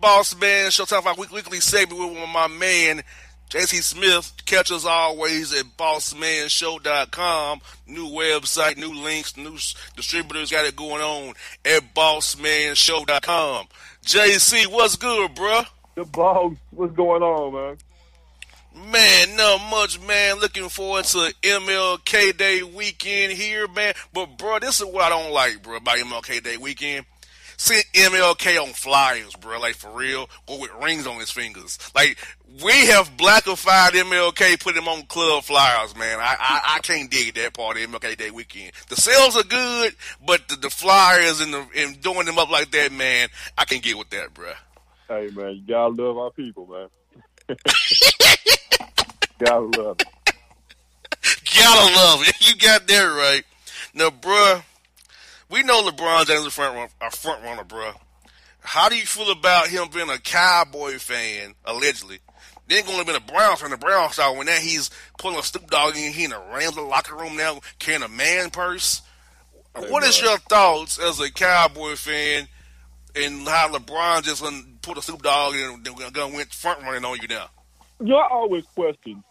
Boss Man Show, time for our weekly segment with my man, JC Smith. Catch us always at bossmanshow.com. New website, new links, new distributors got it going on at bossmanshow.com. JC, what's good, bruh? The boss, what's going on, man? Man, not much, man. Looking forward to MLK Day weekend here, man. But, bro, this is what I don't like, bro, about MLK Day weekend seeing MLK on flyers, bro. Like for real, or with rings on his fingers. Like we have blackified MLK, put him on club flyers, man. I I, I can't dig that part of MLK Day weekend. The sales are good, but the, the flyers and the and doing them up like that, man, I can't get with that, bro. Hey man, you gotta love our people, man. gotta love it. Gotta love it. You got that right. Now, bruh we know LeBron James is a front runner, a front runner, bro. How do you feel about him being a Cowboy fan, allegedly? Then going to be a Browns fan, the Browns style. When that he's pulling a Snoop Dogg in, he in a Rams locker room now carrying a man purse. Hey, what bro. is your thoughts as a Cowboy fan and how LeBron just put a Snoop Dogg and going went front running on you now? You know, I always question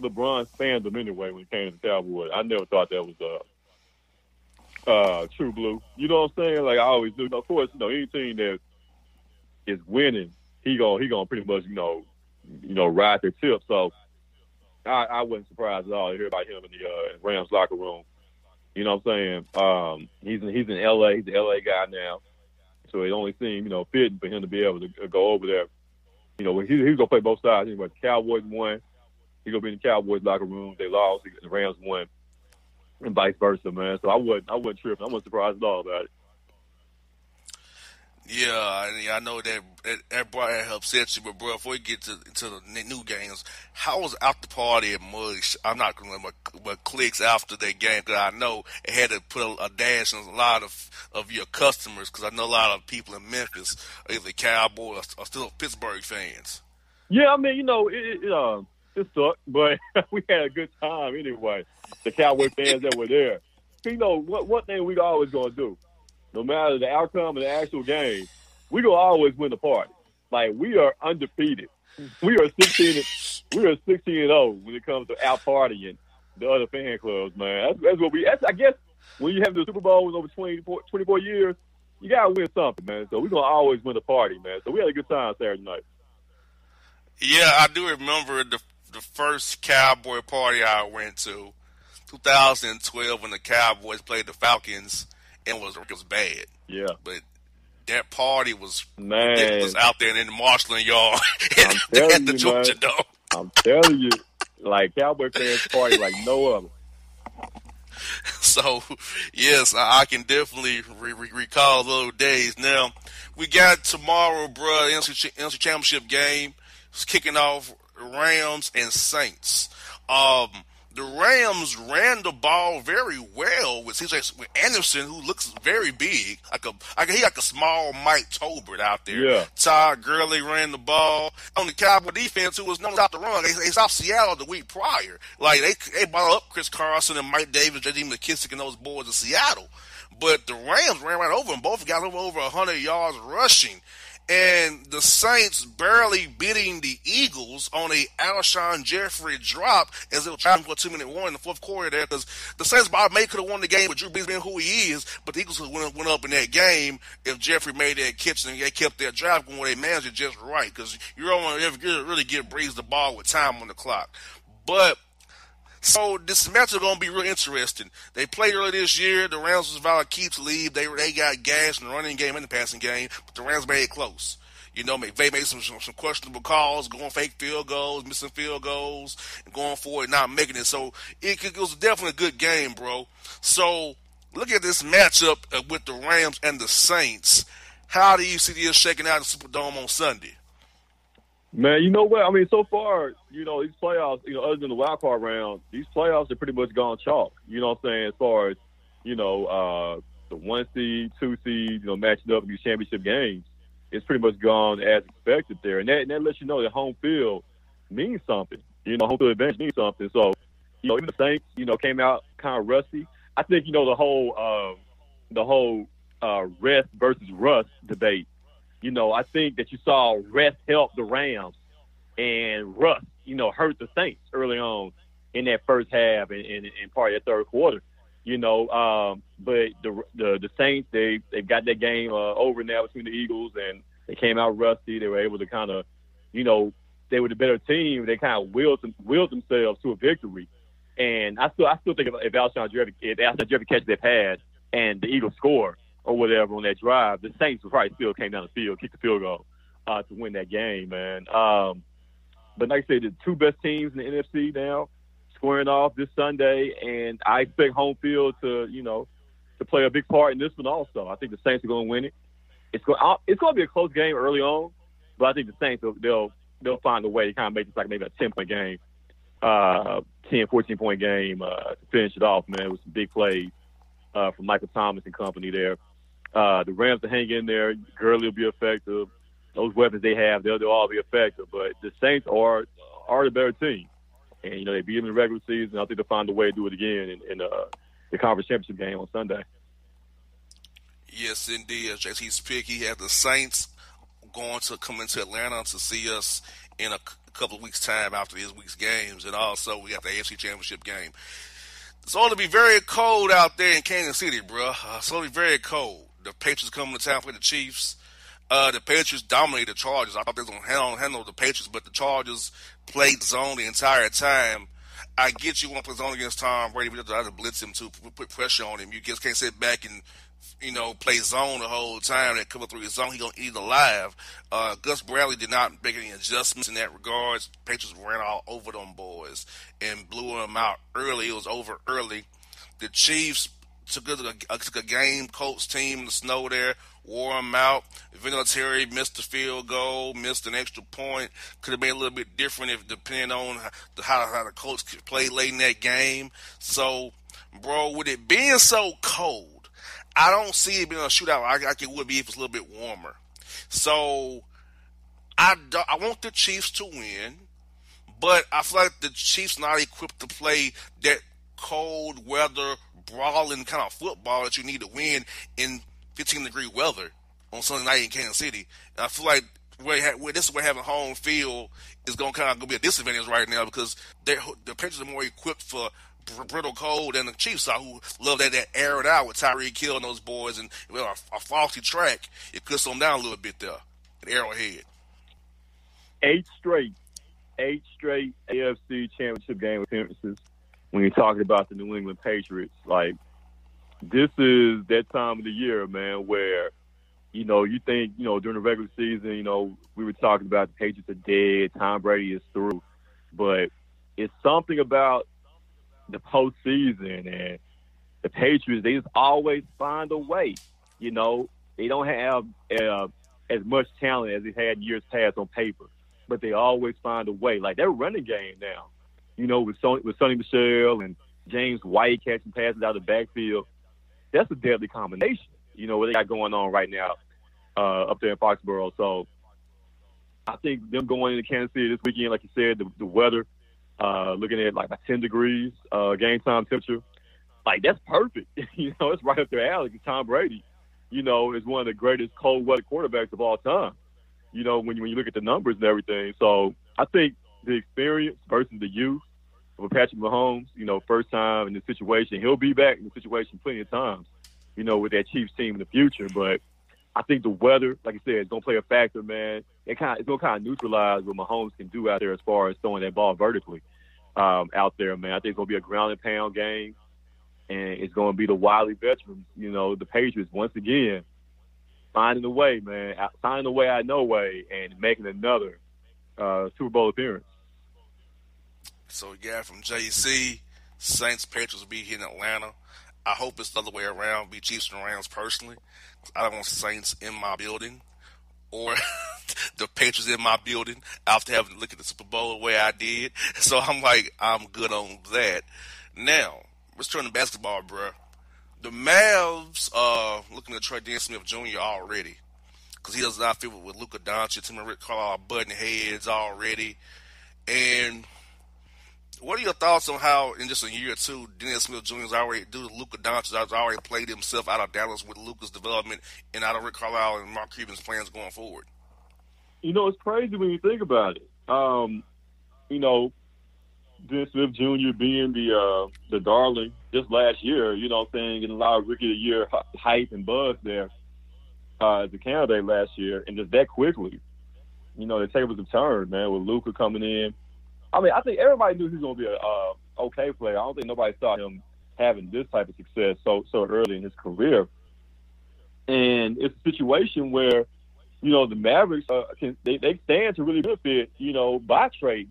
LeBron's fandom anyway when it came to the Cowboys. I never thought that was uh, uh, True Blue. You know what I'm saying? Like I always do. Of course, you know any team that is winning, he gonna he gonna pretty much you know you know ride their tip. So I, I wasn't surprised at all to hear about him in the uh, Rams locker room. You know what I'm saying? Um, he's in, he's in L.A. He's an L.A. guy now, so it only seemed you know fitting for him to be able to go over there. You know, he, he's gonna play both sides. Anyway, the Cowboys won. He's gonna be in the Cowboys locker room. They lost. The Rams won and vice versa, man. So I wouldn't, I wouldn't trip. I wasn't surprised at all about it. Yeah, I, I know that that, that probably upset you, but bro, before we get to to the new games, how was after party at Mush? I'm not going to remember what clicks after that game because I know it had to put a, a dash on a lot of of your customers because I know a lot of people in Memphis are either Cowboys or, or still Pittsburgh fans. Yeah, I mean, you know, it, it, uh, it sucked, but we had a good time anyway. The Cowboy fans that were there. You know, what one thing we always gonna do, no matter the outcome of the actual game, we gonna always win the party. Like we are undefeated. We are sixteen. we are sixteen and zero oh when it comes to out partying the other fan clubs, man. That's, that's what we. That's, I guess when you have the Super Bowl in over 24, 24 years, you gotta win something, man. So we're gonna always win the party, man. So we had a good time Saturday night. Yeah, I do remember the the first Cowboy party I went to, 2012, when the Cowboys played the Falcons, and was it was bad. Yeah, but that party was man was out there in the marshalling yard at, at the Georgia Dome. I'm telling you, like Cowboy fans party like no other. So, yes, I can definitely re- re- recall those days. Now, we got tomorrow, bro, NFC, NFC Championship game. It's kicking off Rams and Saints. Um, the Rams ran the ball very well with CJ with Anderson, who looks very big, like a like he like a small Mike Tolbert out there. Yeah. Todd Gurley ran the ball on the Cowboy defense, who was known out the run. They, they stopped Seattle the week prior. Like they they brought up Chris Carson and Mike Davis, J.D. McKissic, and those boys in Seattle. But the Rams ran right over them. Both got over over hundred yards rushing. And the Saints barely beating the Eagles on a Alshon Jeffery drop as they were trying for a two minute warning in the fourth quarter there because the Saints by may could have won the game with Drew Brees being who he is, but the Eagles went, went up in that game if Jeffrey made that catch and they kept their drive going. They managed it just right because you don't want to ever really give Brees the ball with time on the clock, but. So this match is going to be real interesting. They played earlier this year. The Rams was about to keep lead. They they got gas in the running game and the passing game, but the Rams made it close. You know, McVay made some, some, some questionable calls, going fake field goals, missing field goals, and going for it, not making it. So it, it was definitely a good game, bro. So look at this matchup uh, with the Rams and the Saints. How do you see this shaking out the Superdome on Sunday? Man, you know what? I mean, so far, you know, these playoffs, you know, other than the wild card round, these playoffs are pretty much gone chalk. You know what I'm saying? As far as, you know, uh, the one seed, two seed, you know, matching up in these championship games, it's pretty much gone as expected there. And that, and that lets you know that home field means something. You know, home field advantage means something. So, you know, even the Saints, you know, came out kind of rusty. I think, you know, the whole, uh, the whole uh, rest versus rust debate you know, I think that you saw rest help the Rams and rust, you know, hurt the Saints early on in that first half and, and, and part of that third quarter. You know, um, but the, the the Saints they they've got that game uh, over now between the Eagles and they came out rusty. They were able to kind of, you know, they were the better team. They kind of willed willed themselves to a victory. And I still I still think if, Alshon Jeffery if Alshon Jeffery catch they've had and the Eagles score, or whatever on that drive, the Saints probably still came down the field, kicked the field goal uh, to win that game, man. Um, but like I said, the two best teams in the NFC now squaring off this Sunday, and I expect home field to, you know, to play a big part in this one also. I think the Saints are going to win it. It's going it's going to be a close game early on, but I think the Saints will, they'll they'll find a way to kind of make this like maybe a ten point game, uh, 10, 14 point game uh, to finish it off, man, with some big plays uh, from Michael Thomas and company there. Uh, the Rams to hang in there. Gurley will be effective. Those weapons they have, they'll, they'll all be effective. But the Saints are are the better team, and you know they beat them in the regular season. I think they'll find a way to do it again in, in uh, the conference championship game on Sunday. Yes, indeed. As JT's pick, he had the Saints going to come into Atlanta to see us in a couple of weeks' time after this week's games, and also we got the AFC Championship game. It's going to be very cold out there in Kansas City, bro. Uh, it's going to be very cold. The Patriots coming to town for the Chiefs. Uh, the Patriots dominated the Chargers. I thought they were going to handle, handle the Patriots, but the Chargers played zone the entire time. I get you want to play zone against Tom Brady, but you have to blitz him to put pressure on him. You just can't sit back and you know, play zone the whole time. That through his zone, he gonna eat alive. Uh, Gus Bradley did not make any adjustments in that regards. Patriots ran all over them boys and blew them out early. It was over early. The Chiefs took a, took a game coach team in the snow there, wore them out. Vinatieri missed the field goal, missed an extra point. Could have been a little bit different if depending on how, how the coach played late in that game. So, bro, with it being so cold I don't see it being a shootout like it would be if it's a little bit warmer. So I, I want the Chiefs to win, but I feel like the Chiefs not equipped to play that cold weather, brawling kind of football that you need to win in 15 degree weather on Sunday night in Kansas City. And I feel like where, where this is where having home field is going to kind of go be a disadvantage right now because the Patriots are more equipped for brittle cold than the Chiefs are who love that, that air it out with Tyreek Hill and those boys and well, a, a faulty track, it slow them down a little bit there Arrowhead. Eight straight, eight straight AFC championship game appearances when you're talking about the New England Patriots. Like, this is that time of the year, man, where, you know, you think, you know, during the regular season, you know, we were talking about the Patriots are dead, Tom Brady is through. But it's something about the postseason and the Patriots, they just always find a way. You know, they don't have uh, as much talent as they had years past on paper, but they always find a way. Like their running game now, you know, with Sony, with Sony Michel and James White catching passes out of the backfield, that's a deadly combination. You know what they got going on right now uh, up there in Foxborough. So I think them going into Kansas City this weekend, like you said, the, the weather uh, looking at like 10 degrees uh, game time temperature. Like that's perfect. you know, it's right up their alley. Tom Brady, you know, is one of the greatest cold weather quarterbacks of all time. You know, when when you look at the numbers and everything. So I think the experience versus the youth of Patrick Mahomes, you know, first time in the situation, he'll be back in the situation plenty of times. You know, with that Chiefs team in the future, but I think the weather, like I said, is gonna play a factor, man. It kind of it's gonna kind of neutralize what Mahomes can do out there as far as throwing that ball vertically um, out there, man. I think it's gonna be a ground and pound game, and it's gonna be the wily veterans, you know, the Patriots once again finding a way, man, finding a way out no way, and making another uh, Super Bowl appearance. So got from JC, Saints Patriots will be here in Atlanta. I hope it's the other way around, be Chiefs and Rams personally. I don't want Saints in my building or the Patriots in my building after having to look at the Super Bowl the way I did. So I'm like, I'm good on that. Now, let's turn to basketball, bro. The Mavs uh looking at Trey Dennis Smith Jr. already because he does not fit with Luka Doncic. Him and Rick Carlisle button heads already. And what are your thoughts on how in just a year or two, Dennis Smith Jr. has already, due to Luka Doncic, has already played himself out of Dallas with Luka's development and out of Rick Carlisle and Mark Cuban's plans going forward? You know, it's crazy when you think about it. Um, you know, Dennis Smith Jr. being the uh, the darling just last year, you know saying, getting a lot of rookie of the year hype and buzz there uh, as a candidate last year, and just that quickly, you know, the tables have turned, man, with Luka coming in I mean, I think everybody knew he was going to be a uh, okay player. I don't think nobody saw him having this type of success so so early in his career. And it's a situation where, you know, the Mavericks uh, can they, they stand to really benefit, you know, by trade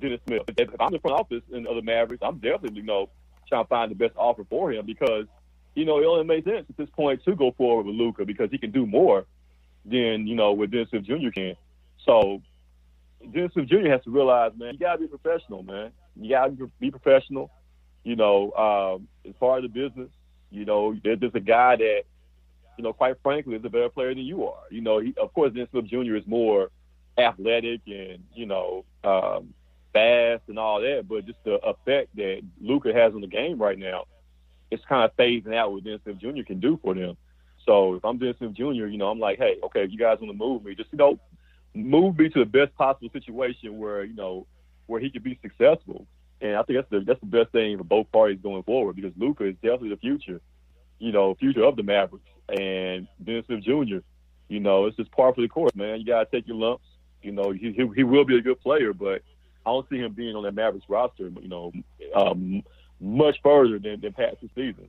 Dennis Smith. If, if I'm the front office in other Mavericks, I'm definitely, you know, trying to find the best offer for him because, you know, it only makes sense at this point to go forward with Luka because he can do more than, you know, what Dennis Smith Jr. can. So Dennis Smith Jr. has to realize, man, you gotta be professional, man. You gotta be professional. You know, um, as part of the business, you know, there's a guy that, you know, quite frankly, is a better player than you are. You know, he, of course, Dennis Smith Jr. is more athletic and you know um, fast and all that, but just the effect that Luka has on the game right now, it's kind of phasing out what Dennis Smith Jr. can do for them. So if I'm Dennis Smith Jr., you know, I'm like, hey, okay, if you guys want to move me, just you know, move me to the best possible situation where you know where he could be successful. And I think that's the that's the best thing for both parties going forward because Luka is definitely the future, you know, future of the Mavericks and Dennis Smith Jr. You know, it's just par for the course, man. You gotta take your lumps. You know, he he, he will be a good player, but I don't see him being on that Mavericks roster. You know, um, much further than than past this season.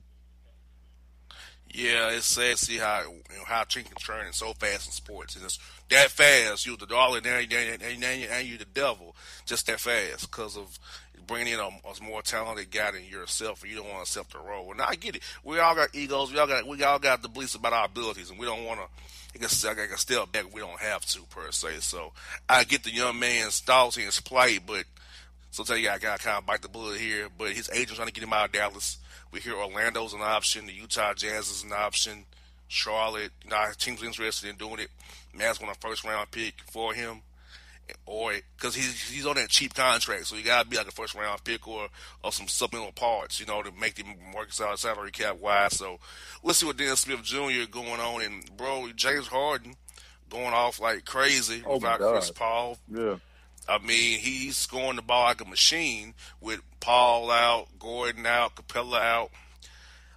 Yeah, it's sad to see how you know, how can turn so fast in sports. And it's that fast. You're the darling, and, and, and, and you're the devil. Just that fast because of bringing in a, a, more talented guy than yourself, and you don't want to accept the role. And I get it. We all got egos. We all got we all got the beliefs about our abilities, and we don't want to. I guess I can step back. We don't have to per se. So I get the young man's thoughts and his plight, but sometimes you I got to kind of bite the bullet here. But his agent's trying to get him out of Dallas. We hear Orlando's an option, the Utah Jazz is an option, Charlotte. You know, teams interested in doing it. Mavs want a first round pick for him, or because he's he's on that cheap contract, so you gotta be like a first round pick or or some supplemental parts, you know, to make them work out salary cap wise. So let's see what Dennis Smith Jr. going on, and bro, James Harden going off like crazy oh without Chris Paul. Yeah. I mean, he's scoring the ball like a machine with Paul out, Gordon out, Capela out.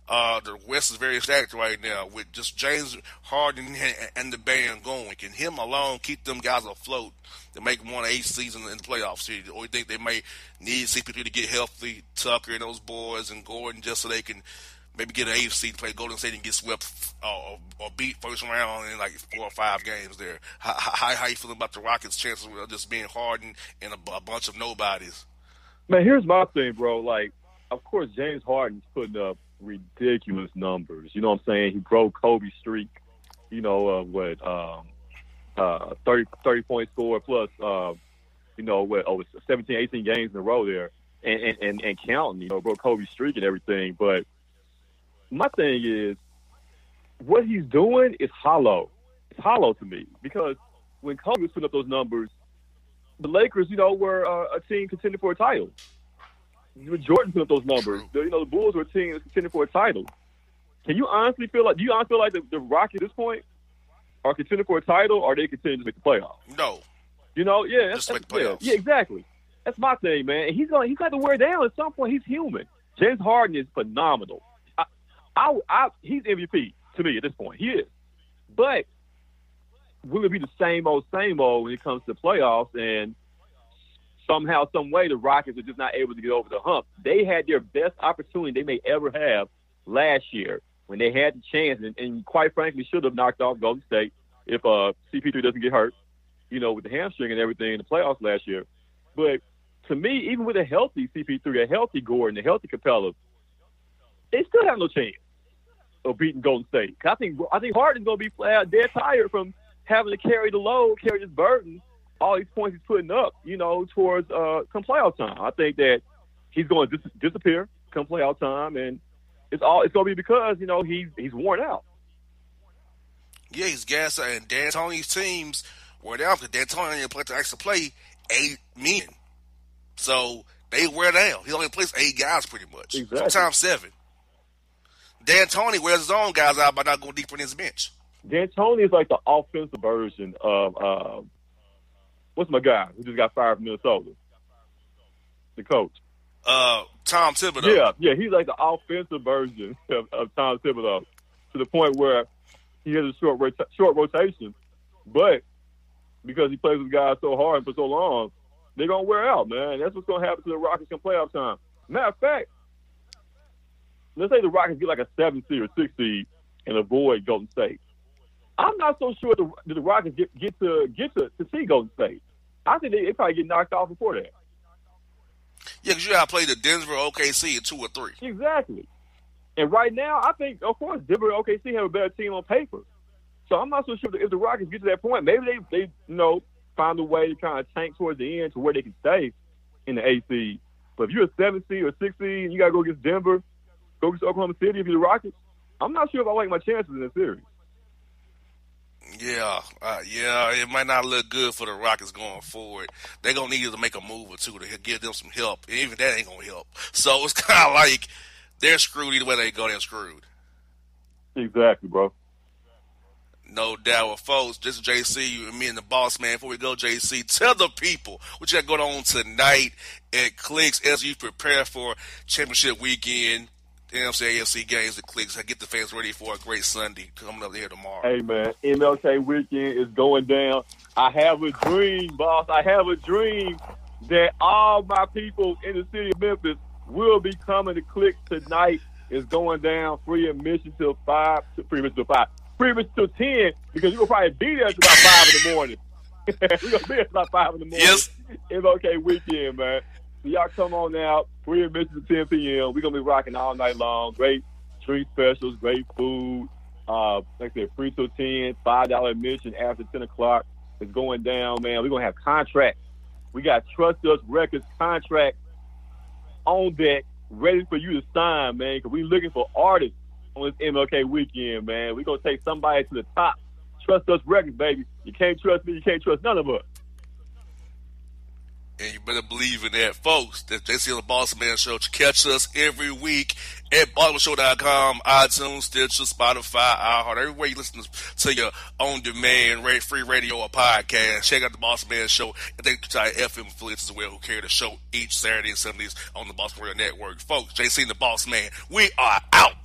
Uh, the West is very stacked right now with just James Harden and the band going. Can him alone keep them guys afloat to make one eight season in the playoffs? Or you think they may need CP3 to get healthy, Tucker and those boys and Gordon just so they can maybe get an seed, play Golden State and get swept uh, or, beat first round in like four or five games there. How, how, how you feeling about the Rockets' chances of just being hardened and a, a, bunch of nobodies? Man, here's my thing, bro. Like, of course, James Harden's putting up ridiculous numbers. You know what I'm saying? He broke Kobe's streak. You know uh, what? Um, uh, 30, 30 point score plus. Uh, you know what? Oh, 17, 18 games in a row there, and and and, and counting. You know, broke Kobe's streak and everything, but my thing is, what he's doing is hollow. It's hollow to me because when Kobe was putting up those numbers, the Lakers, you know, were uh, a team contending for a title. When Jordan put up those numbers, the, you know, the Bulls were a team contending for a title. Can you honestly feel like? Do you honestly feel like the, the Rockets at this point are contending for a title, or they contending to make the playoffs. No. You know, yeah, Just that's, make the yeah, playoffs. yeah, exactly. That's my thing, man. He's gonna he's got to wear down at some point. He's human. James Harden is phenomenal. I, I, he's MVP to me at this point. He is, but will it be the same old, same old when it comes to playoffs? And somehow, some way, the Rockets are just not able to get over the hump. They had their best opportunity they may ever have last year when they had the chance, and, and quite frankly, should have knocked off Golden State if uh, CP3 doesn't get hurt. You know, with the hamstring and everything in the playoffs last year. But to me, even with a healthy CP3, a healthy Gordon, a healthy Capela, they still have no chance of beating Golden State. I think I think Harden's gonna be flat dead tired from having to carry the load, carry this burden, all these points he's putting up, you know, towards uh come playoff time. I think that he's going to dis- disappear come playoff time, and it's all it's gonna be because you know he's he's worn out. Yeah, he's gas and D'Antoni's teams were down because D'Antoni didn't play to actually play eight men. So they wear down. He only plays eight guys pretty much. Exactly. Sometimes seven. D'Antoni wears his own guys out by not going deeper in his bench. D'Antoni is like the offensive version of uh, what's my guy who just got fired from Minnesota, the coach. Uh, Tom Thibodeau. Yeah, yeah, he's like the offensive version of, of Tom Thibodeau to the point where he has a short rota- short rotation, but because he plays with guys so hard and for so long, they're gonna wear out, man. That's what's gonna happen to the Rockets in playoff time. Matter of fact, let's say the Rockets get like a seven seed or six seed and avoid Golden State. I'm not so sure the, the Rockets get, get to get to, to see Golden State. I think they, they probably get knocked off before that. Yeah, because you got to play the Denver OKC in two or three. Exactly. And right now, I think, of course, Denver and OKC have a better team on paper. So I'm not so sure if the Rockets get to that point. Maybe they, they you know, find a way to kind of tank towards the end to where they can stay in the AC. But if you're a seven seed or six seed and you got to go against Denver, go against Oklahoma City if you're the Rockets, I'm not sure if I like my chances in this series. Yeah, uh, yeah, it might not look good for the Rockets going forward. They're gonna need to make a move or two to give them some help. And even that ain't gonna help. So it's kind of like they're screwed either way they go. They're screwed. Exactly, bro. No doubt. Well, folks, this is JC and me and the boss man. Before we go, JC, tell the people what you got going on tonight at Clicks as you prepare for championship weekend. You know what I'm saying? AFC games, the Clicks. I get the fans ready for a great Sunday coming up here tomorrow. Hey, man, MLK weekend is going down. I have a dream, boss. I have a dream that all my people in the city of Memphis will be coming to click tonight. It's going down free admission till five, free admission till five, free admission till ten because gonna probably be there till about five in the morning. We're gonna be there till about five in the morning. Yes. MLK weekend, man. So y'all come on out. Free admission to 10 p.m. We're gonna be rocking all night long. Great street specials, great food. Uh, like I said, free till 10, five dollar admission after 10 o'clock. It's going down, man. We're gonna have contracts. We got Trust Us Records contract on deck, ready for you to sign, man. Cause we looking for artists on this MLK weekend, man. We're gonna take somebody to the top. Trust Us Records, baby. You can't trust me. You can't trust none of us. And you better believe in that, folks. That's JC on the Boss Man Show. Catch us every week at BossmanShow.com, iTunes, Stitcher, Spotify, iHeart, everywhere you listen to your on-demand rate, free radio or podcast. Check out the Boss Man Show. And thank you to our FM affiliates as well who carry the show each Saturday and Sundays on the Boss Radio Network. Folks, JC and the Boss Man, we are out.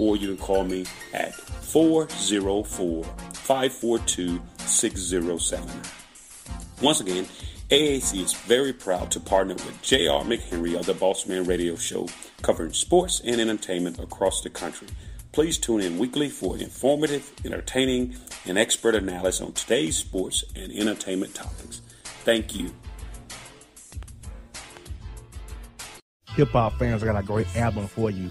Or you can call me at 404 542 6079. Once again, AAC is very proud to partner with J.R. McHenry of the Bossman Radio Show, covering sports and entertainment across the country. Please tune in weekly for informative, entertaining, and expert analysis on today's sports and entertainment topics. Thank you. Hip hop fans, I got a great album for you.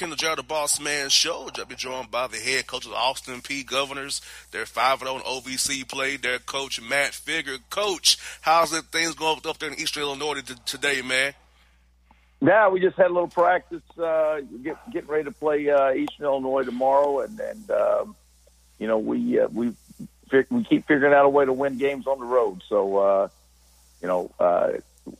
Back in the Boss Man show. I'll be joined by the head coach of the Austin Peay Governors. They're 5 0 in OVC play. Their coach, Matt Figger. Coach, how's the things going up there in Eastern Illinois today, man? Yeah, we just had a little practice, uh, get, getting ready to play uh, Eastern Illinois tomorrow, and and um, you know we uh, we we keep figuring out a way to win games on the road. So uh, you know, uh,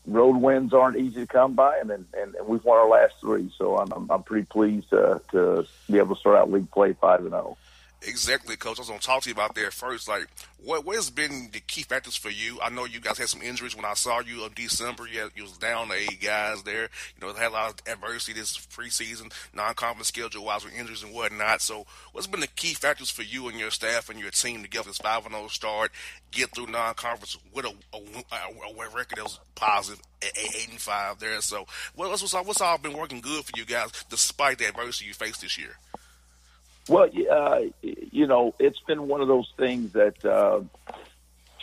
road wins aren't easy to come by, and and, and we've won our last three. So I'm I'm, I'm pretty pleased uh, to be able to start out league play five and oh. zero. Exactly, coach. I was going to talk to you about that first. Like, what what has been the key factors for you? I know you guys had some injuries when I saw you in December. You, had, you was down to eight guys there. You know, had a lot of adversity this preseason, non-conference schedule wise with injuries and whatnot. So, what's been the key factors for you and your staff and your team to get this five and zero start, get through non-conference with a, a, a, record that was positive, eight, eight and five there. So, what's what's all, what's all been working good for you guys despite the adversity you faced this year? Well, uh, you know, it's been one of those things that uh,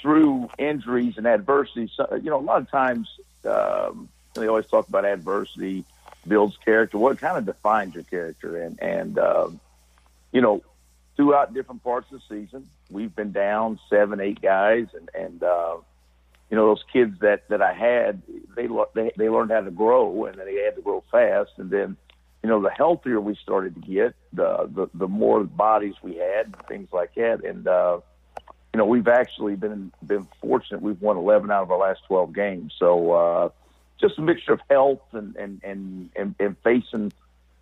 through injuries and adversity, so, you know, a lot of times um, they always talk about adversity builds character. What kind of defines your character? And and um, you know, throughout different parts of the season, we've been down seven, eight guys, and and uh, you know those kids that that I had, they they they learned how to grow, and they had to grow fast, and then you know, the healthier we started to get, the the, the more bodies we had, things like that. And uh, you know, we've actually been been fortunate. We've won 11 out of our last 12 games. So uh, just a mixture of health and and, and and and facing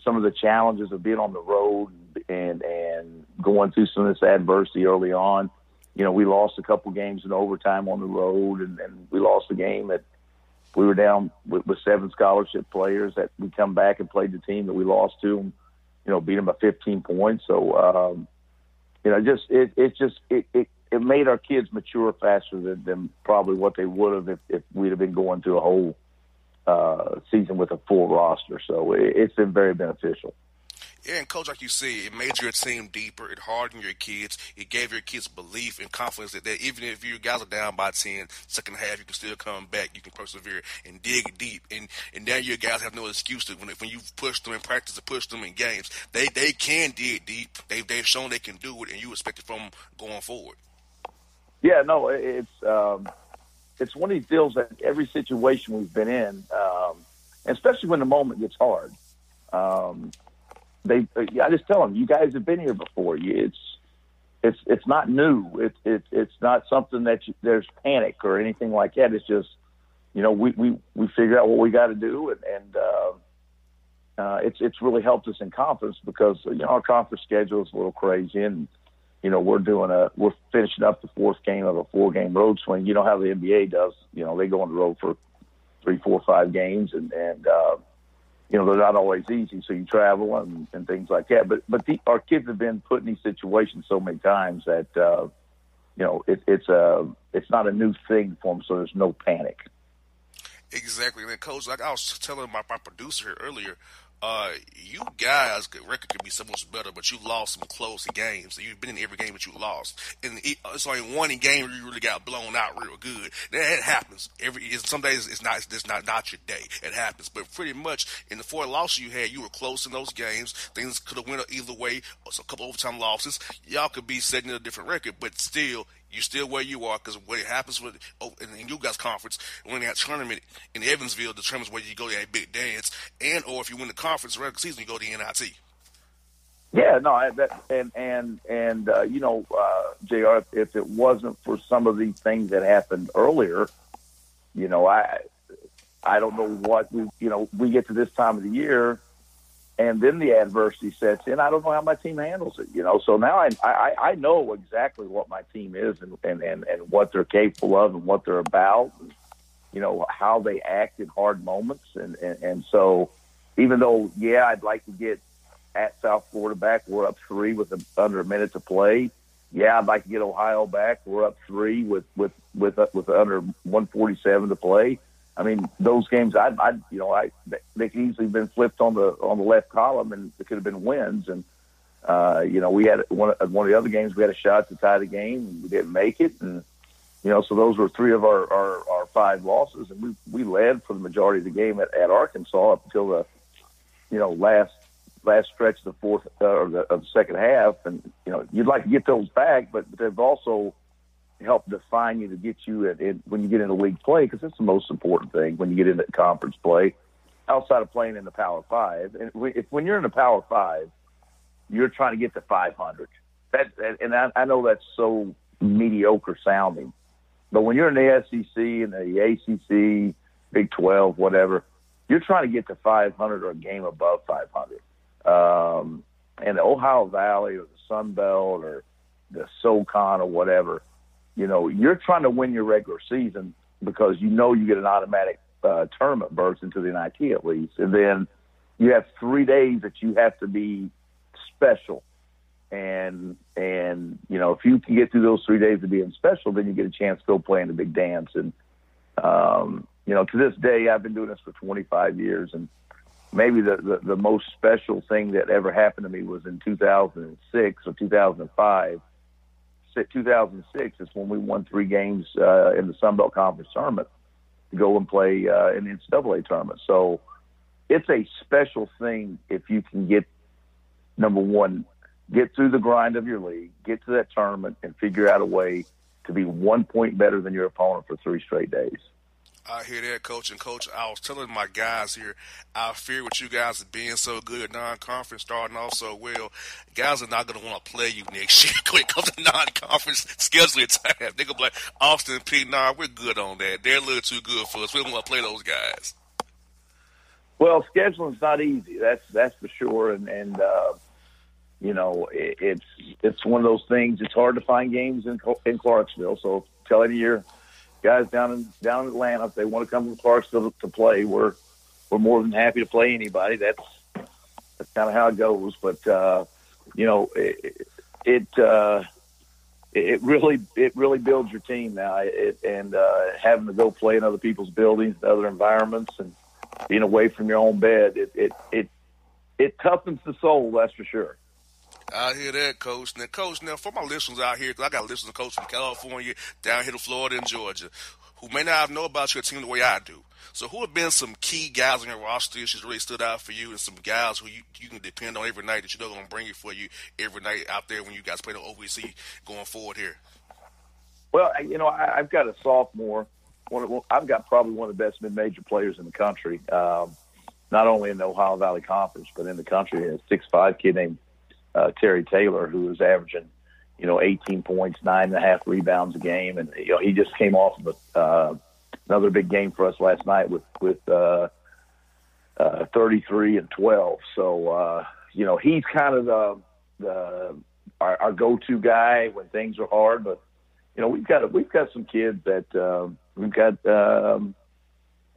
some of the challenges of being on the road and and going through some of this adversity early on. You know, we lost a couple games in overtime on the road, and, and we lost a game that we were down with, with seven scholarship players that we come back and played the team that we lost to and you know beat them by 15 points. So um you know just it it just it it, it made our kids mature faster than, than probably what they would have if, if we'd have been going through a whole uh season with a full roster. So it, it's been very beneficial Yeah, and coach, like you said, it made your team deeper. It hardened your kids. It gave your kids belief and confidence that, that even if you guys are down by 10, second half, you can still come back. You can persevere and dig deep. And and now your guys have no excuse to when when you push them in practice, to push them in games, they they can dig deep. They they've shown they can do it, and you expect it from them going forward. Yeah, no, it's um, it's one of these deals that every situation we've been in, um, especially when the moment gets hard, um, they I just tell them, you guys have been here before. It's it's it's not new. It's it's it's not something that you, there's panic or anything like that. It's just you know we we we figure out what we got to do and. and uh, uh, it's it's really helped us in conference because you know our conference schedule is a little crazy and you know, we're doing a, we're finishing up the fourth game of a four game road swing. You know how the NBA does, you know, they go on the road for three, four, five games and, and, uh, you know, they're not always easy. So you travel and, and things like that. But, but the, our kids have been put in these situations so many times that, uh, you know, it, it's a, it's not a new thing for them. So there's no panic. Exactly. And then, coach, like I was telling my, my producer here earlier, uh, you guys' record could be so much better, but you lost some close games. You've been in every game that you lost, and it, it's only one game where you really got blown out real good. That happens. Every some days it's not it's not not your day. It happens, but pretty much in the four losses you had, you were close in those games. Things could have went either way. So a couple overtime losses, y'all could be setting a different record, but still you're still where you are because what happens with oh, in, in you guys conference when that tournament in Evansville determines whether you go to that big dance and or if you win the conference regular season you go to the NIT. Yeah, no, that, and and and uh, you know, uh, Jr. If, if it wasn't for some of these things that happened earlier, you know, I I don't know what we you know we get to this time of the year, and then the adversity sets in. I don't know how my team handles it, you know. So now I I, I know exactly what my team is and, and and and what they're capable of and what they're about. And, you know how they act in hard moments, and and, and so even though yeah, I'd like to get at South Florida back. We're up three with a, under a minute to play. Yeah, I'd like to get Ohio back. We're up three with with with with under 147 to play. I mean, those games, I, I, you know, I they could easily have been flipped on the on the left column, and it could have been wins. And uh, you know, we had one one of the other games, we had a shot to tie the game, and we didn't make it. And you know, so those were three of our our, our five losses, and we we led for the majority of the game at, at Arkansas up until the you know last last stretch of the fourth uh, or the, of the second half. And you know, you'd like to get those back, but they've also help define you to get you at, at when you get into league play because it's the most important thing when you get into conference play outside of playing in the Power Five. And if when you're in the Power Five, you're trying to get to 500. That and I, I know that's so mediocre sounding, but when you're in the SEC and the ACC, Big 12, whatever, you're trying to get to 500 or a game above 500. Um, and the Ohio Valley or the Sun Belt or the SoCon or whatever you know, you're trying to win your regular season because you know you get an automatic uh, tournament berth into the NIT at least, and then you have three days that you have to be special. And and you know if you can get through those three days of being special, then you get a chance to go play in the big dance. And um, you know to this day, I've been doing this for 25 years, and maybe the, the the most special thing that ever happened to me was in 2006 or 2005 2006 is when we won three games uh, in the Sun Belt Conference tournament to go and play uh, in the NCAA tournament. So it's a special thing if you can get number one, get through the grind of your league, get to that tournament, and figure out a way to be one point better than your opponent for three straight days. I hear that, coach. And coach, I was telling my guys here, I fear with you guys being so good at non-conference, starting off so well, guys are not going to want to play you next year when it to non-conference scheduling time. They're going to be like, Austin Peay, nah, we're good on that. They're a little too good for us. We don't want to play those guys. Well, scheduling's not easy. That's that's for sure. And and uh, you know, it, it's it's one of those things. It's hard to find games in in Clarksville. So telling you your guys down in down in Atlanta, if they want to come to Clarksville to, to play, we're we're more than happy to play anybody. That's that's kind of how it goes. But uh, you know, it it, uh, it really it really builds your team now. It, and uh, having to go play in other people's buildings, other environments, and being away from your own bed, it it it, it toughens the soul. That's for sure. I hear that, Coach. Now, Coach, now for my listeners out here, because I got listeners, Coach, from California, down here to Florida and Georgia, who may not know about your team the way I do. So, who have been some key guys on your roster that really stood out for you, and some guys who you, you can depend on every night that you know going to bring it for you every night out there when you guys play the OVC going forward here? Well, you know, I, I've got a sophomore. Of, I've got probably one of the best mid-major players in the country. Um, not only in the Ohio Valley Conference, but in the country. A six-five kid named uh, Terry Taylor, who was averaging, you know, 18 points, nine and a half rebounds a game, and you know he just came off of a, uh, another big game for us last night with with uh, uh, 33 and 12. So uh, you know he's kind of the, the our, our go-to guy when things are hard, but you know we've got we've got some kids that um, we've got. Um,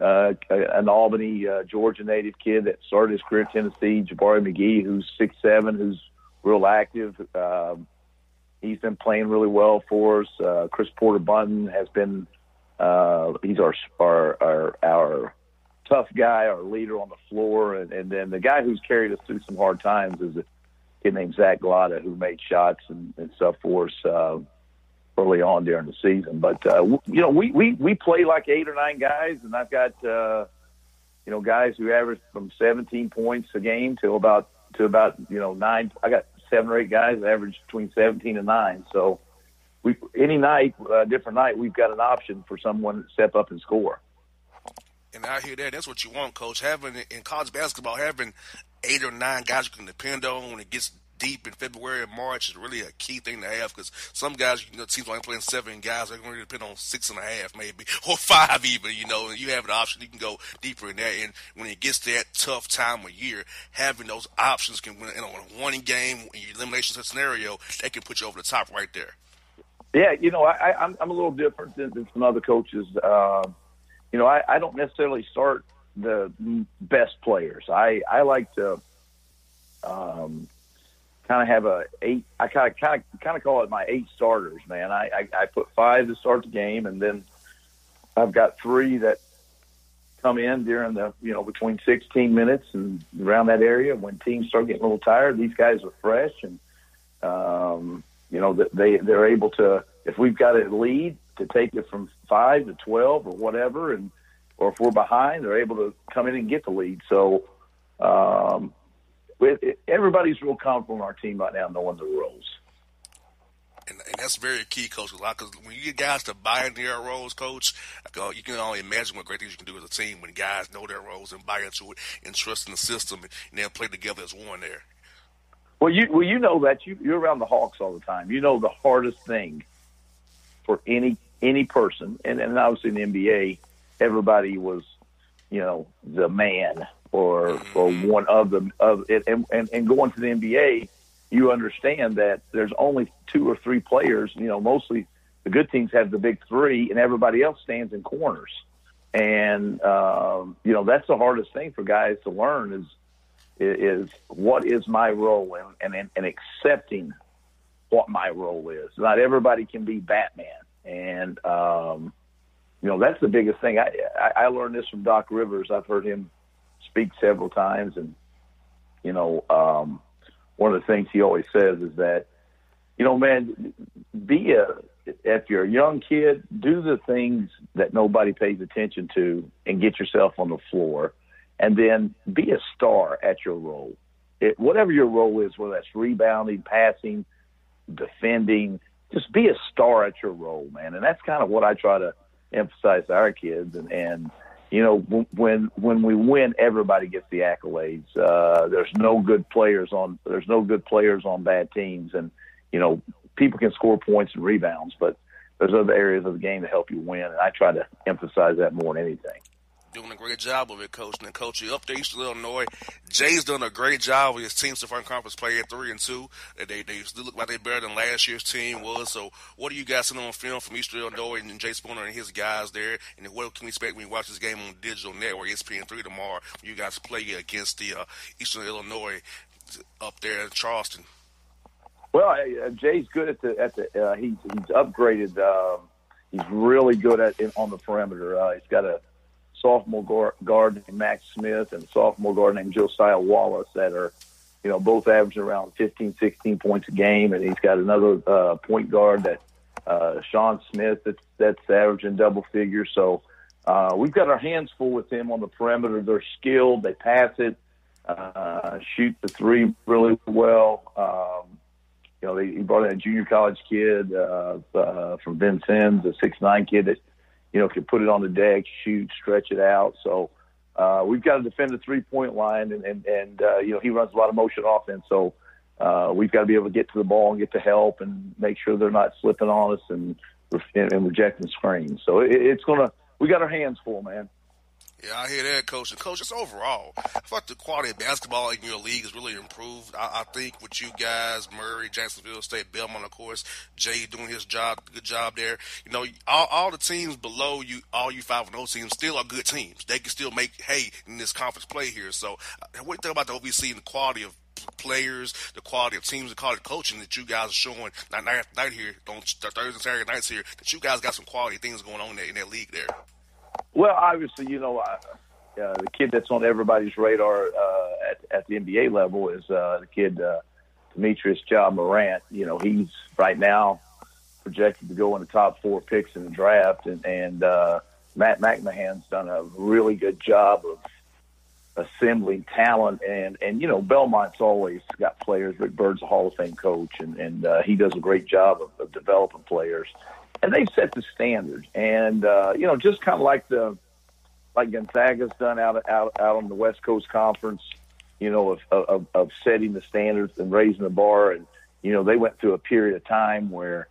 uh, an Albany, uh, Georgia native kid that started his career at Tennessee, Jabari McGhee, who's six seven, who's real active. Um, he's been playing really well for us. Uh, Chris Porter Bunton has been uh, he's our, our our our tough guy, our leader on the floor, and, and then the guy who's carried us through some hard times is a kid named Zach Glotta who made shots and, and stuff for us uh, early on during the season. But uh, you know, we we we play like eight or nine guys, and I've got uh, you know guys who average from 17 points a game to about to about you know nine. I got seven or eight guys average between 17 and nine. So we any night, uh, different night, we've got an option for someone to step up and score. And I hear that. That's what you want, Coach. Having in college basketball, having eight or nine guys you can depend on when it gets deep in February and March is really a key thing to have because some guys, you know, teams only playing seven guys, they're going to depend on six and a half maybe or five even. You know, and you have an option you can go deeper in that. And when it gets to that tough time of year, having those options can win. You know, in a one game elimination scenario, that can put you over the top right there. Yeah, you know, I, I'm I'm a little different than, than some other coaches. Uh, you know, I, I don't necessarily start the best players. I I like to um, kind of have a eight. I kind of kind of kind of call it my eight starters, man. I, I I put five to start the game, and then I've got three that come in during the you know between 16 minutes and around that area when teams start getting a little tired. These guys are fresh and. Um, you know, they they're able to if we've got a lead to take it from five to twelve or whatever, and or if we're behind, they're able to come in and get the lead. So um, everybody's real comfortable in our team right now, knowing the roles. And, and that's very key, coach. Because when you get guys to buy into their roles, coach, you can only imagine what great things you can do as a team when guys know their roles and buy into it and trust in the system and, and then play together as one there. Well, you well you know that you you're around the Hawks all the time. You know the hardest thing for any any person, and, and obviously in the NBA, everybody was, you know, the man or or one of them of it, and, and and going to the NBA, you understand that there's only two or three players. You know, mostly the good teams have the big three, and everybody else stands in corners. And um, you know that's the hardest thing for guys to learn is is what is my role and, and, and accepting what my role is. Not everybody can be Batman. And, um, you know, that's the biggest thing. I, I, I learned this from Doc Rivers. I've heard him speak several times. And, you know, um, one of the things he always says is that, you know, man, be a, if you're a young kid, do the things that nobody pays attention to and get yourself on the floor and then be a star at your role. It, whatever your role is, whether that's rebounding, passing, defending, just be a star at your role, man. And that's kind of what I try to emphasize to our kids. And, and you know, when when we win, everybody gets the accolades. Uh, there's no good players on there's no good players on bad teams, and you know, people can score points and rebounds, but there's other areas of the game to help you win. And I try to emphasize that more than anything doing a great job of it, coach. And coach, you up there, Eastern Illinois. Jay's done a great job with his team so far in conference play at three and two. They they still look like they're better than last year's team was. So, what do you guys see on film from Eastern Illinois and Jay Spoonhour and his guys there? And what can we expect when you watch this game on digital network ESPN three tomorrow? When you guys play against the uh, Eastern Illinois up there in Charleston. Well, uh, Jay's good at the at the. Uh, he's he's upgraded. Um, he's really good at on the perimeter. Uh, he's got a sophomore guard named Mack Smith and sophomore guard named Josiah Wallace that are, you know, both averaging around 15, 16 points a game. And he's got another uh, point guard that uh, Sean Smith that's, that's averaging double figures. So uh, we've got our hands full with him on the perimeter. They're skilled. They pass it, uh, shoot the three really well. Um, you know, he brought in a junior college kid uh, uh, from Vincennes, a six nine kid that you know, can put it on the deck, shoot, stretch it out. So uh, we've got to defend the three point line, and and, and uh, you know he runs a lot of motion offense. So uh, we've got to be able to get to the ball and get to help and make sure they're not slipping on us and and rejecting screens. So it, it's gonna we got our hands full, man. Yeah, I hear that, coach. And coach, just overall, I thought the quality of basketball in your league has really improved. I, I think with you guys, Murray, Jacksonville State, Belmont, of course, Jay doing his job, good job there. You know, all, all the teams below you, all you five and those teams, still are good teams. They can still make hay in this conference play here. So, uh, what do you think about the OVC and the quality of players, the quality of teams, the quality of coaching that you guys are showing night after night here on Thursday and Saturday nights here? That you guys got some quality things going on in that, in that league there. Well, obviously, you know, uh, uh, the kid that's on everybody's radar uh, at, at the NBA level is uh, the kid uh, Temetrius Ja Morant. You know, he's right now projected to go in the top four picks in the draft, and, and uh, Matt McMahon's done a really good job of assembling talent and and you know Belmont's always got players. Rick Byrd's a Hall of Fame coach, and and uh, he does a great job of, of developing players and they set the standard. And uh, you know, just kind of like the like Gonzaga's done out out out on the West Coast Conference. you know, of, of, of setting the standards and raising the bar. And, you know, they went through a period of time where,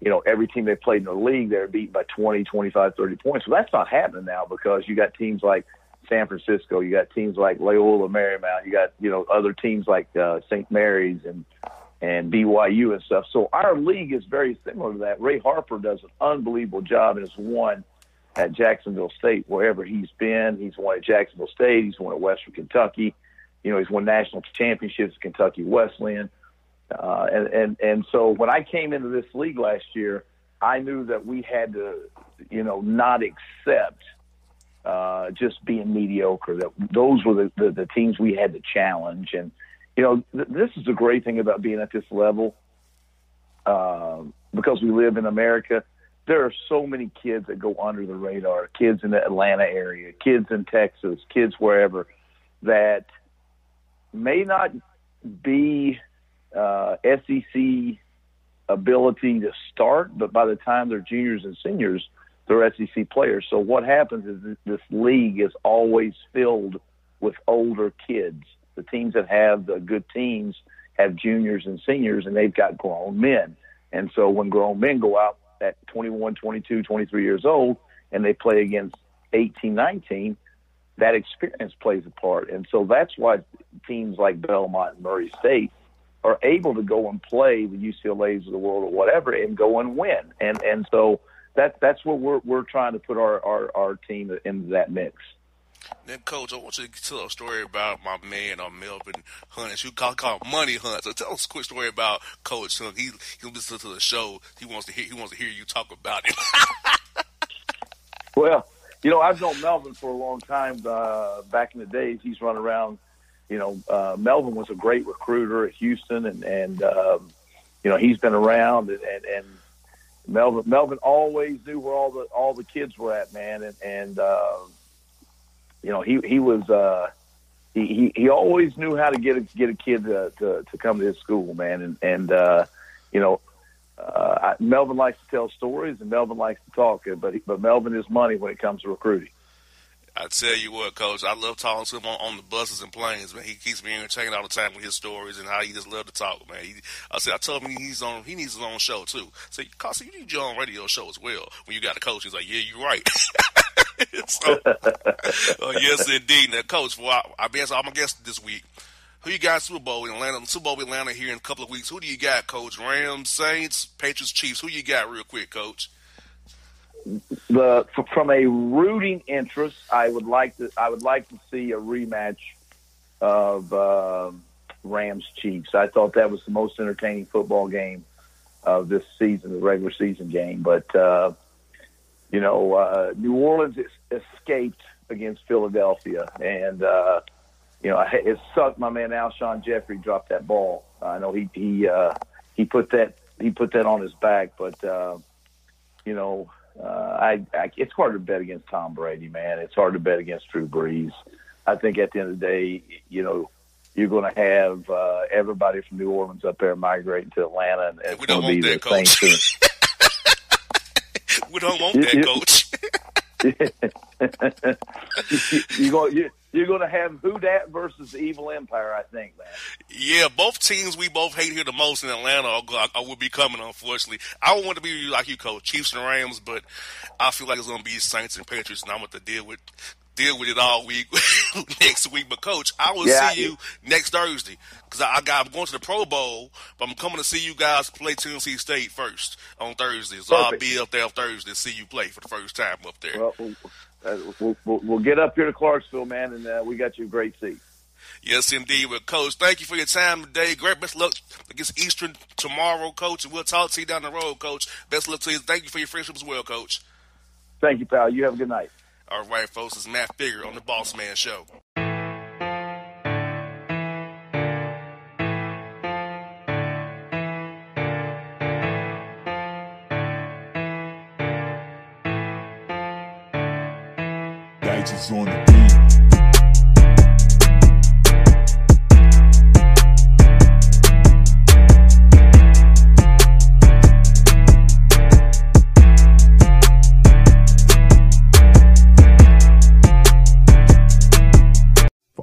you know, every team they played in the league, they were beaten by 20, 25, 30 points. Well, that's not happening now because you got teams like San Francisco, you got teams like Loyola Marymount, you got, you know, other teams like uh, St. Mary's and, and BYU and stuff. So our league is very similar to that. Ray Harper does an unbelievable job and has won at Jacksonville State wherever he's been. He's won at Jacksonville State. He's won at Western Kentucky. You know, he's won national championships at Kentucky Wesleyan. Uh, and, and, and so when I came into this league last year, I knew that we had to, you know, not accept uh, just being mediocre. That those were the, the, the teams we had to challenge. And, you know, th- this is the great thing about being at this level uh, because we live in America. There are so many kids that go under the radar. Kids in the Atlanta area, kids in Texas, kids wherever that may not be uh, SEC ability to start, but by the time they're juniors and seniors, they're SEC players. So what happens is this, this league is always filled with older kids. The teams that have the good teams have juniors and seniors, and they've got grown men. And so when grown men go out at 21, 22, 23 years old, and they play against 18, 19, that experience plays a part. And so that's why teams like Belmont and Murray State are able to go and play the UCLA's of the world or whatever and go and win. And and so that that's what we're we're trying to put our our, our team into that mix. Then, Coach, I want you to tell a story about my man, uh, Melvin Hunt. You call, call Money Hunt. So tell us a quick story about Coach Hunt. He he listens to the show. He wants to hear he wants to hear you talk about it. well, you know, I've known Melvin for a long time. Uh, back in the days, he's run around. You know, uh, Melvin was a great recruiter at Houston, and and um, you know he's been around, and, and and Melvin Melvin always knew where all the all the kids were at, man, and and uh, you know he he was uh, he, he he always knew how to get a get a kid to to, to come to his school, man, and and uh, you know uh, I, Melvin likes to tell stories and Melvin likes to talk, but he, but Melvin is money when it comes to recruiting. I tell you what, Coach, I love talking to him on, on the buses and planes. Man, he keeps me entertained all the time with his stories and how he just love to talk. Man, he, I said I told him he's on. He needs his own show too. So, cause you need your own radio show as well. When you got a coach, he's like, yeah, you're right. so, uh, yes, indeed. Now, Coach, well, I, I guess I'm gonna guess this week. Who you got Super Bowl in Atlanta? Super Bowl Atlanta here in a couple of weeks. Who do you got, Coach? Rams, Saints, Patriots, Chiefs. Who you got, real quick, Coach? the from a rooting interest, I would like to I would like to see a rematch of uh, Rams Chiefs. I thought that was the most entertaining football game of this season, the regular season game. But uh, you know, uh, New Orleans escaped against Philadelphia, and uh, you know it sucked. My man Alshon Jeffery dropped that ball. I know he he uh, he put that he put that on his back, but uh, you know uh, I, I it's hard to bet against Tom Brady, man. It's hard to bet against Drew Brees. I think at the end of the day, you know, you're going to have uh, everybody from New Orleans up there migrating to Atlanta, and it's going to be the coach. we don't want that, coach. you're going you, you're going to have who that versus the evil empire. I think, man. Yeah, both teams we both hate here the most in Atlanta are, are, will be coming. Unfortunately, I don't want to be like you, coach, Chiefs and Rams, but I feel like it's going to be Saints and Patriots, and I'm going to deal with deal with it all week next week. But coach, I will Yeah, see you next Thursday because I, I got I'm going to the Pro Bowl, but I'm coming to see you guys play Tennessee State first on Thursday. So I'll be up there on Thursday to see you play for the first time up there. Well, we'll, uh, we'll, we'll, we'll get up here to Clarksville, man, and uh, we got you a great seat. Yes, indeed. Well, Coach, thank you for your time today. Great best luck against Eastern tomorrow, Coach, and we'll talk to you down the road, Coach. Best luck to you. Thank you for your friendship as well, Coach. Thank you, pal. You have a good night. All right, folks, it's Matt Figger on the Boss Man Show. Digits on the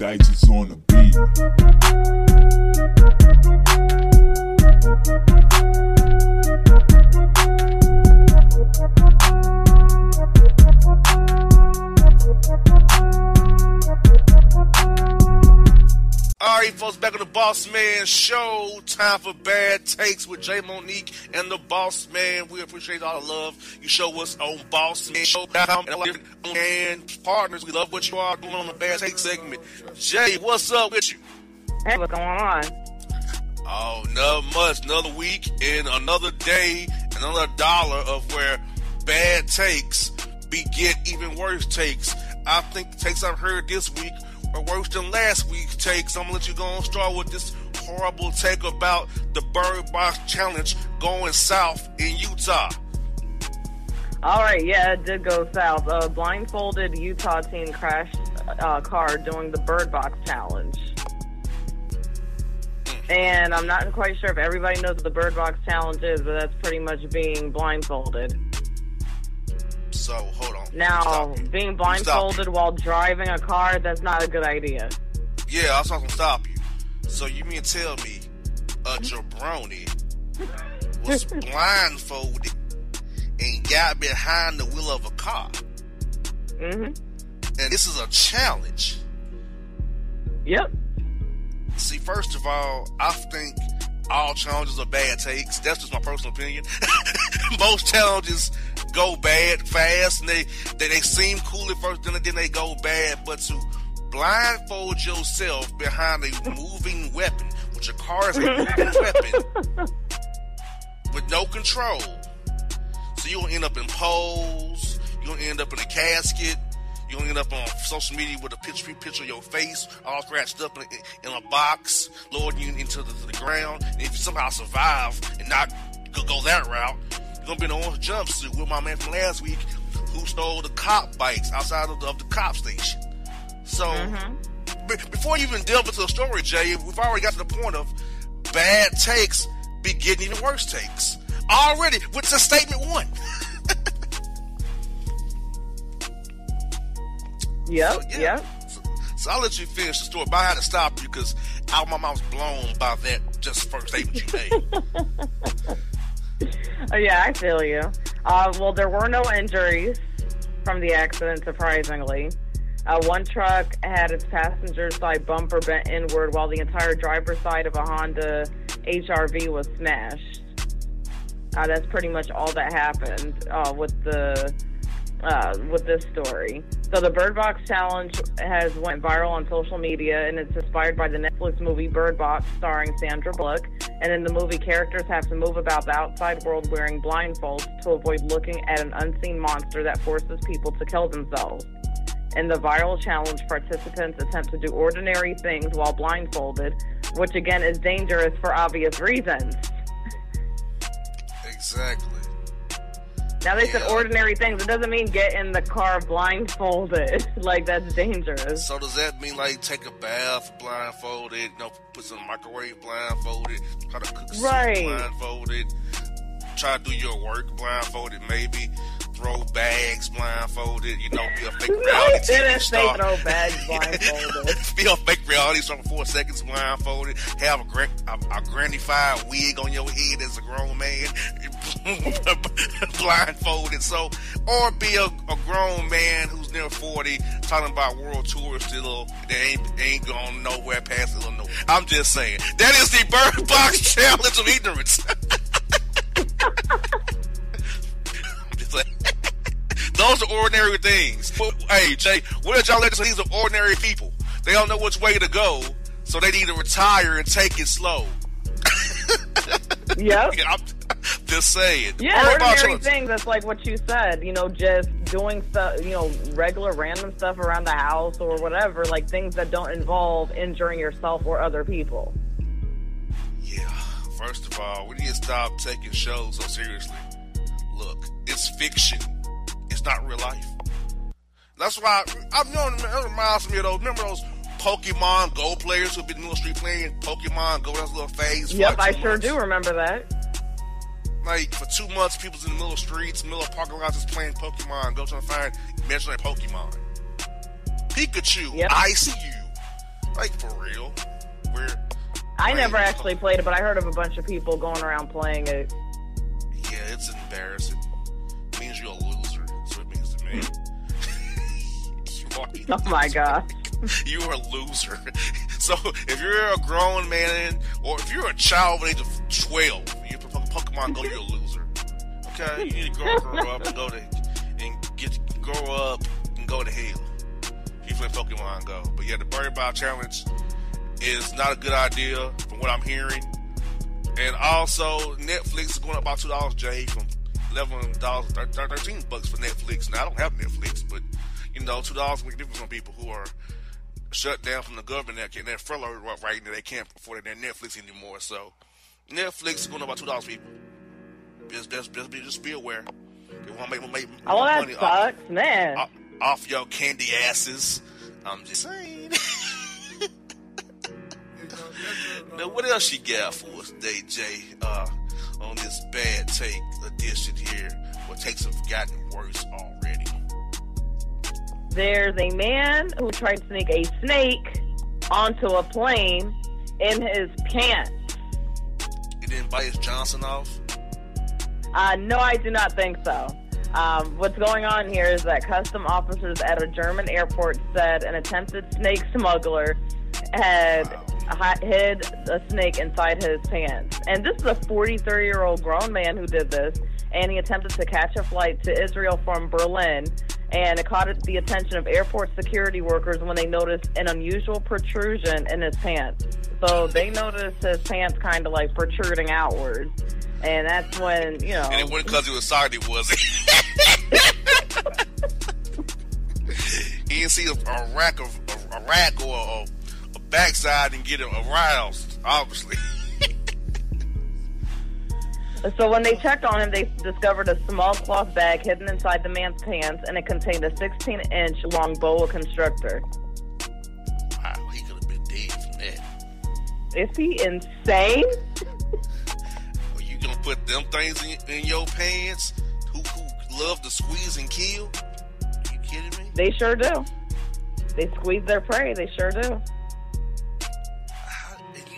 Dice is on the beat. All right, folks, back on the Boss Man Show. Time for bad takes with Jae Monique and the Boss Man. We appreciate all the love you show us on Boss Man Show. And partners, we love what you are doing on the bad take segment. Jae, what's up with you? Hey, what's going on? Oh, not much. Another week and another day, another dollar of where bad takes beget even worse takes. I think the takes I've heard this week are worse than last week's takes. I'm gonna let you go and start with this horrible take about the Bird Box Challenge going south in Utah. All right, yeah, it did go south. A blindfolded Utah teen crashed uh, car doing the Bird Box Challenge. And I'm not quite sure if everybody knows what the Bird Box Challenge is, but that's pretty much being blindfolded. So hold on. Now, being blindfolded while driving a car, that's not a good idea. Yeah, I was going to stop you. So you mean tell me a jabroni was blindfolded and got behind the wheel of a car? Mm-hmm. And this is a challenge. Yep. See, first of all, I think all challenges are bad takes. That's just my personal opinion. Most challenges go bad fast, and they, they they seem cool at first, then then they go bad. But to blindfold yourself behind a moving weapon, which a car is a moving weapon, with no control, so you'll end up in poles. You'll end up in a casket. You gonna end up on social media with a picture picture of your face all scratched up in, in a box, lowering you into the, the ground. And if you somehow survive and not go, go that route, gonna be in an orange jumpsuit with my man from last week who stole the cop bikes outside of the, of the cop station. So mm-hmm. be- before you even delve into the story, Jae, we've already got to the point of bad takes be getting even worse takes already. Which is statement one. Yep, yeah. yep. So, so I'll let you finish the story, but I had to stop you because out my mouth was blown by that just first statement you made. Oh, yeah, I feel you. Uh, well, there were no injuries from the accident, surprisingly. Uh, one truck had its passenger side bumper bent inward, while the entire driver's side of a Honda HRV was smashed. Uh, that's pretty much all that happened uh, with the uh, with this story. So the Bird Box challenge has went viral on social media, and it's inspired by the Netflix movie Bird Box, starring Sandra Bullock. And in the movie, characters have to move about the outside world wearing blindfolds to avoid looking at an unseen monster that forces people to kill themselves. In the viral challenge, participants attempt to do ordinary things while blindfolded, which again is dangerous for obvious reasons. exactly. Now they said ordinary things. It doesn't mean get in the car blindfolded. like that's dangerous. So does that mean like take a bath blindfolded, you know, put some microwave blindfolded, try to cook Right. soup blindfolded, try to do your work blindfolded, maybe throw bags blindfolded, you know, be a fake reality TV star. throw bags blindfolded. be a fake reality star for four seconds blindfolded, have a, gra- a, a grandified wig on your head as a grown man, blindfolded. So, or be a, a grown man who's near 40 talking about world tours still, they ain't, ain't going nowhere past Illinois. I'm just saying. That is the Bird Box Challenge of Ignorance. Those are ordinary things. Hey, Jae, what did y'all let us These are ordinary people. They don't know which way to go, so they need to retire and take it slow. Yep. I'm just saying. Yeah, ordinary things. That's like what you said. You know, just doing stuff. You know, regular random stuff around the house or whatever. Like things that don't involve injuring yourself or other people. Yeah. First of all, we need to stop taking shows so seriously. Look, it's fiction. It's not real life. That's why I'm knowing that reminds me of those. Remember those Pokemon Go players who've been in the middle of street playing Pokemon Go? That little phase. Yep, like I sure months. do remember that. Like for two months, people's in the middle of streets, middle of parking lots, just playing Pokemon. Go trying to find imaginary Pokemon. Pikachu, yep. I see you. Like for real. We're I never actually played it, but I heard of a bunch of people going around playing it. Yeah, it's embarrassing. It means you're a me. you are Oh my god. you are a loser. So if you're a grown man or if you're a child of the age of 12, you play Pokemon Go, you're a loser. Okay? You need to grow, grow up and go to and get grow up and go to hell. If you play Pokemon Go. But yeah, the Bird Box Challenge is not a good idea from what I'm hearing. And also, Netflix is going up about two dollars, Jae, from eleven dollars thirteen bucks for Netflix. Now I don't have Netflix, but you know, two dollars make a difference on people who are shut down from the government. That can they're furloughed right- now. They can't afford their Netflix anymore. So Netflix is going up about two dollars, people. Just, just, just be, just be aware. They want to make, make Oh, more that money off, sucks, man. off, off your candy asses. I'm just saying. now, what else you got for us today, Jae? Uh, on this bad take edition here, where takes have gotten worse already. There's a man who tried to sneak a snake onto a plane in his pants. He didn't bite his Johnson off. Uh, no, I do not think so. Um, what's going on here is that custom officers at a German airport said an attempted snake smuggler had hi- hid a snake inside his pants. And this is a 43 year old grown man who did this, and he attempted to catch a flight to Israel from Berlin. And it caught the attention of airport security workers when they noticed an unusual protrusion in his pants. So they noticed his pants kind of like protruding outwards. And that's when, you know. And it wasn't because he was sorry, was it? You didn't see a, a rack of a, a rack or a backside and get him aroused. Obviously. So when they checked on him, they discovered a small cloth bag hidden inside the man's pants, and it contained a 16-inch long boa constrictor. Wow, he could have been dead from that. Is he insane? Are you gonna put them things in, in your pants? Who, who love to squeeze and kill? you kidding me? They sure do. They squeeze their prey. They sure do.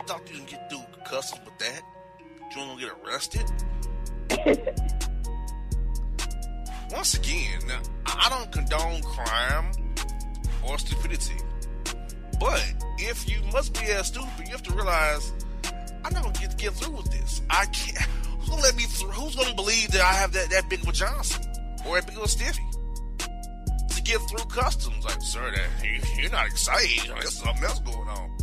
You thought you can get through customs with that? You gonna get arrested? Once again, I don't condone crime or stupidity. But if you must be as stupid, you have to realize I'm not gonna get, get through with this. I can't. Who's gonna let me through? Who's gonna believe that I have that, that big of a Johnson or that big of a stiffy to get through customs? Like, sir, that you, you're not excited. There's something else going on.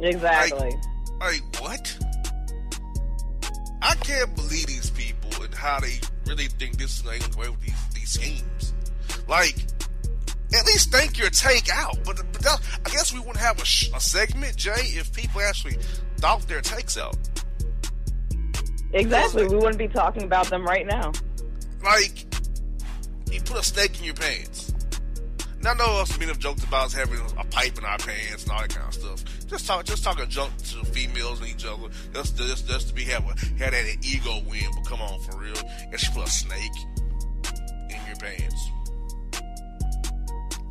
Exactly. Like what? I can't believe these people and how they really think this is going away with these these schemes. Like, at least think your take out. But, but that, I guess we wouldn't have a, sh- a segment, Jae, if people actually thought their takes out. Exactly. We wouldn't be talking about them right now. Like, you put a snake in your pants. Now, I know us men have joked about having a pipe in our pants and all that kind of stuff. Just talk, just talking junk to females and each other. Just, just, just to be have a, that ego win. But come on, for real, and she put a snake in your pants,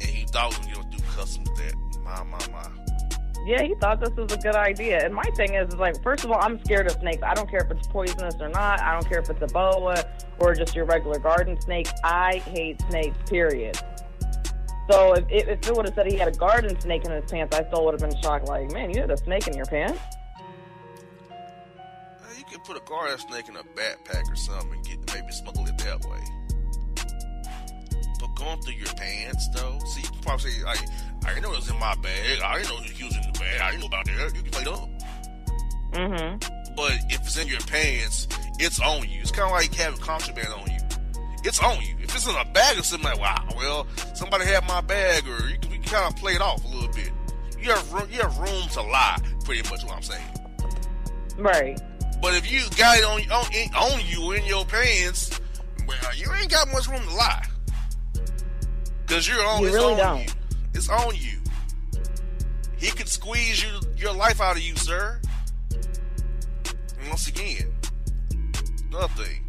and he thought we were gonna do customs with that. My, my, my. Yeah, he thought this was a good idea. And my thing is, is like, first of all, I'm scared of snakes. I don't care if it's poisonous or not. I don't care if it's a boa or just your regular garden snake. I hate snakes, period. So if, if if it would have said he had a garden snake in his pants, I still would have been shocked. Like, man, you had a snake in your pants? Uh, You can put a garden snake in a backpack or something and get maybe smuggle it that way. But going through your pants though, see, you probably say, like, I didn't know it was in my bag. I didn't know he was in the bag. I didn't know about that. You can play dumb. Mm-hmm. But if it's in your pants, it's on you. It's kind of like having contraband on you. It's on you. If it's in a bag or something, like, wow, well, somebody had my bag, or you can, can kind of play it off a little bit. You have room, you have room to lie, pretty much what I'm saying. Right. But if you got it on on, in- on you in your pants, well, you ain't got much room to lie. Cause you're on. You it's really on don't. you. It's on you. He could squeeze you your life out of you, sir. And once again, another thing, you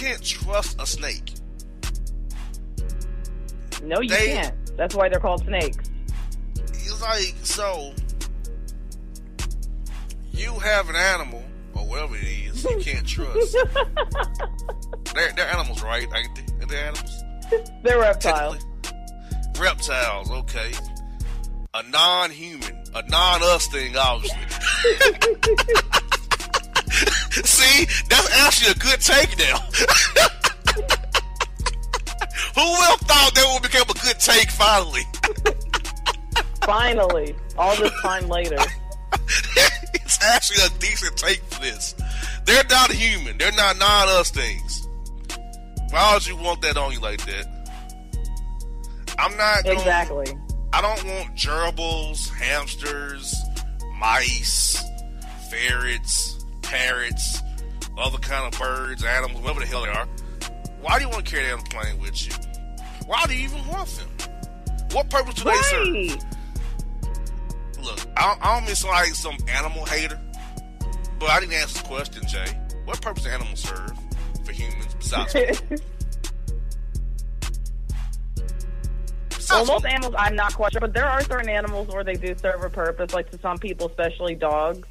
can't trust a snake. No, you They- can't. That's why they're called snakes. It's like so. You have an animal or whatever it is you can't trust. they're, they're animals, right? Ain't they? Are they animals? They're reptiles. Reptiles, okay. A non-human, a non-us thing, obviously. See, that's actually a good take now. Who would have thought that would become a good take finally? Finally, all this time later. it's actually a decent take for this. They're not human. They're not non-us things. Why would you want that on you like that? I'm not gonna- Exactly. I don't want gerbils, hamsters, mice, ferrets, parrots, other kind of birds, animals, whatever the hell they are. Why do you want to carry that on the plane with you? Why do you even want them? What purpose do they serve? Look, I don't, I don't mean like some animal hater, but I didn't answer the question, Jae. What purpose do animals serve for humans besides? Well, most animals, I'm not quite sure, but there are certain animals where they do serve a purpose. Like to some people, especially dogs.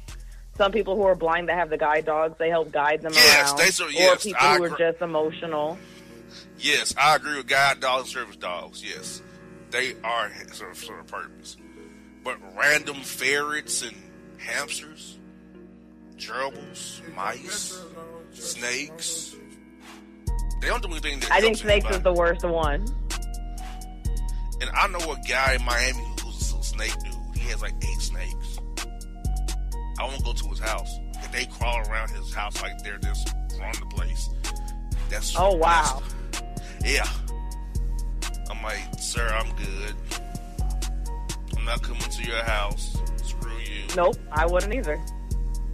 Some people who are blind that have the guide dogs, they help guide them Yes, around. they or yes, people I who are agree. just emotional. yes, I agree with guide dogs and service dogs. Yes, they are sort of, sort of purpose. But random ferrets and hamsters, gerbils, mice, snakes, they don't do anything that I think snakes anybody. is the worst one. And I know a guy in Miami who's a snake dude. He has like eight snakes. I won't go to his house. If they crawl around his house like they're just running the place. That's Oh, wow. Yeah. I'm like, sir, I'm good. I'm not coming to your house. Screw you. Nope, I wouldn't either.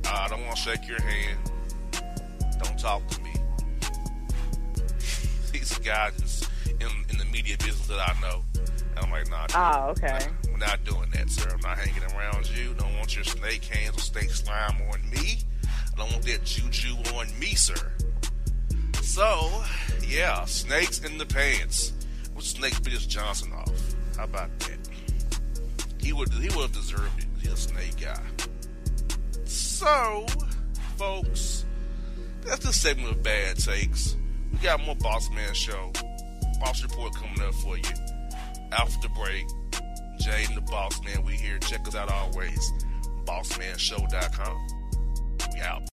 I don't want to shake your hand. Don't talk to me. He's a guy just in, in the media business that I know. And I'm like, nah. Ah, okay. We're not doing that, sir. I'm not hanging around you. Don't want your snake hands or snake slime on me. I don't want that juju on me, sir. So, yeah, snakes in the pants. What snake bit Johnson off? How about that? He would he would have deserved it. He's a snake guy. So, folks, that's the segment of bad takes. We got more Boss Man show. Boss report coming up for you. After the break, Jaden the Boss Man. We here. Check us out always. BossmanShow.com. We out.